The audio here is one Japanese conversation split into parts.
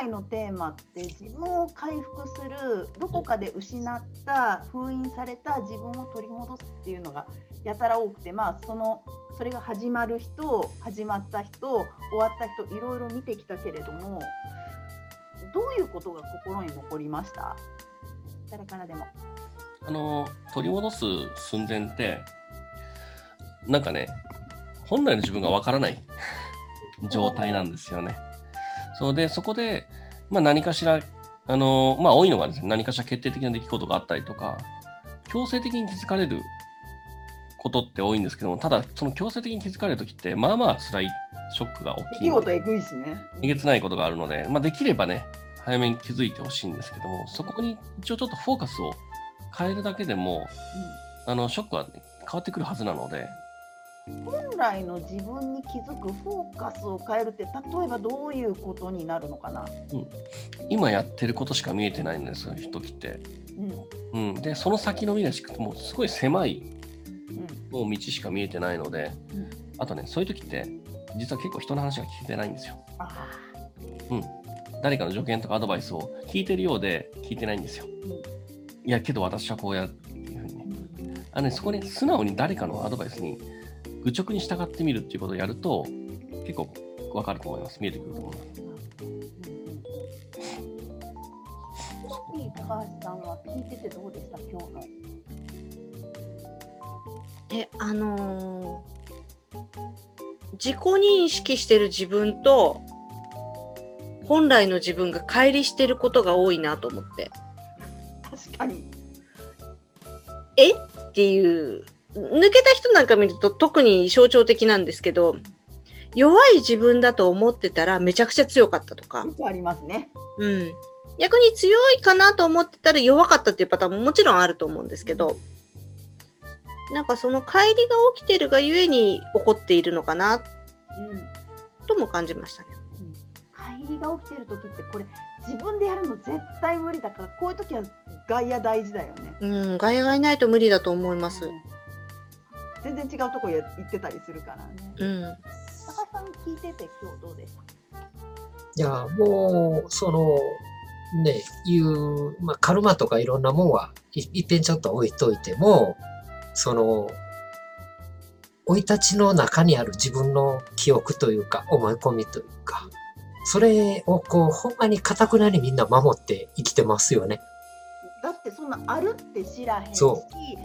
回のテーマって自分を回復するどこかで失った封印された自分を取り戻すっていうのがやたら多くてまあそのそれが始まる人始まった人終わった人いろいろ見てきたけれどもどういうことが心に残りました？誰からでも。あの取り戻す寸前ってなんかね本来の自分がわからない状態なんですよね。そうでそこで、まあ、何かしらあのまあ多いのがですね何かしら決定的な出来事があったりとか強制的に気づかれることって多いんですけどもただその強制的に気づかれる時ってまあまあ辛いショックが大きい出来事えぐいしね。えげつないことがあるので、まあ、できればね早めに気づいてほしいんですけどもそこに一応ちょっとフォーカスを変えるだけでもあのショックは、ね、変わってくるはずなので本来の自分に気づくフォーカスを変えるって例えばどういうことになるのかな、今やってることしか見えてないんですよ時って。うん。うん、でその先の未来しかもうすごい狭いうん。もう道しか見えてないので、うん。あとねそういう時って実は結構人の話が聞けてないんですよ。あ誰かの助言とかアドバイスを聞いてるようで聞いてないんですよ。いやけど私はこうやっていうふうにね。あのねそこに素直に誰かのアドバイスに愚直に従ってみるっていうことをやると結構わかると思います。見えてくると思います。いい高橋さん。は聞いててどうでした今日の。え、あのー自己認識してる自分と、本来の自分が乖離してることが多いなと思って。確かに。えっていう、抜けた人なんか見ると特に象徴的なんですけど、弱い自分だと思ってたらめちゃくちゃ強かったとか、ありますね。うん。逆に強いかなと思ってたら弱かったっていうパターンももちろんあると思うんですけど、なんかその乖離が起きてるがゆえに起こっているのかなうん。とも感じましたね。帰りが起きてる時ってこれ自分でやるの絶対無理だからこういう時は外野大事だよね。うん、外野がいないと無理だと思います。全然違うとこへ行ってたりするからね。うん。高橋さん聞いてて今日どうでしたいや、もう、その、ね、いう、まあ、カルマとかいろんなもんは、いいっぺんちょっと置いといても、その、生い立ちの中にある自分の記憶というか、思い込みというか、それをこう、ほんまに堅くなにみんな守って生きてますよね。だってそんなあるって知らへんしそ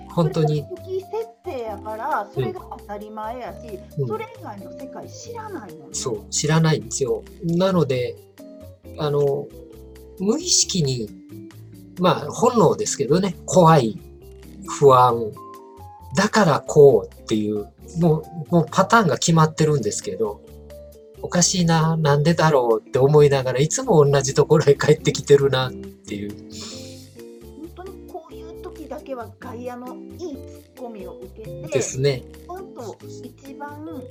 本当にそれが初期設定やからそれが当たり前やし、うんそれ以外の世界知らないもんね。そう、知らないんですよ。なので、あの、無意識に、まあ、本能ですけどね、怖い、不安、だからこうっていう、もう、もうパターンが決まってるんですけど、おかしいな、なんでだろうって思いながらいつも同じところへ帰ってきてるなっていう。時だけは外野のいいツッコミを受けてですね。本当一番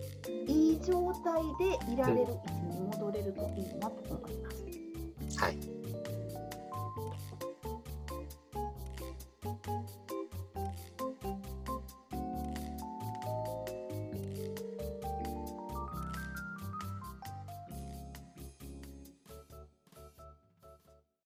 いい状態でいられる位置に戻れるといいなと思います。はい。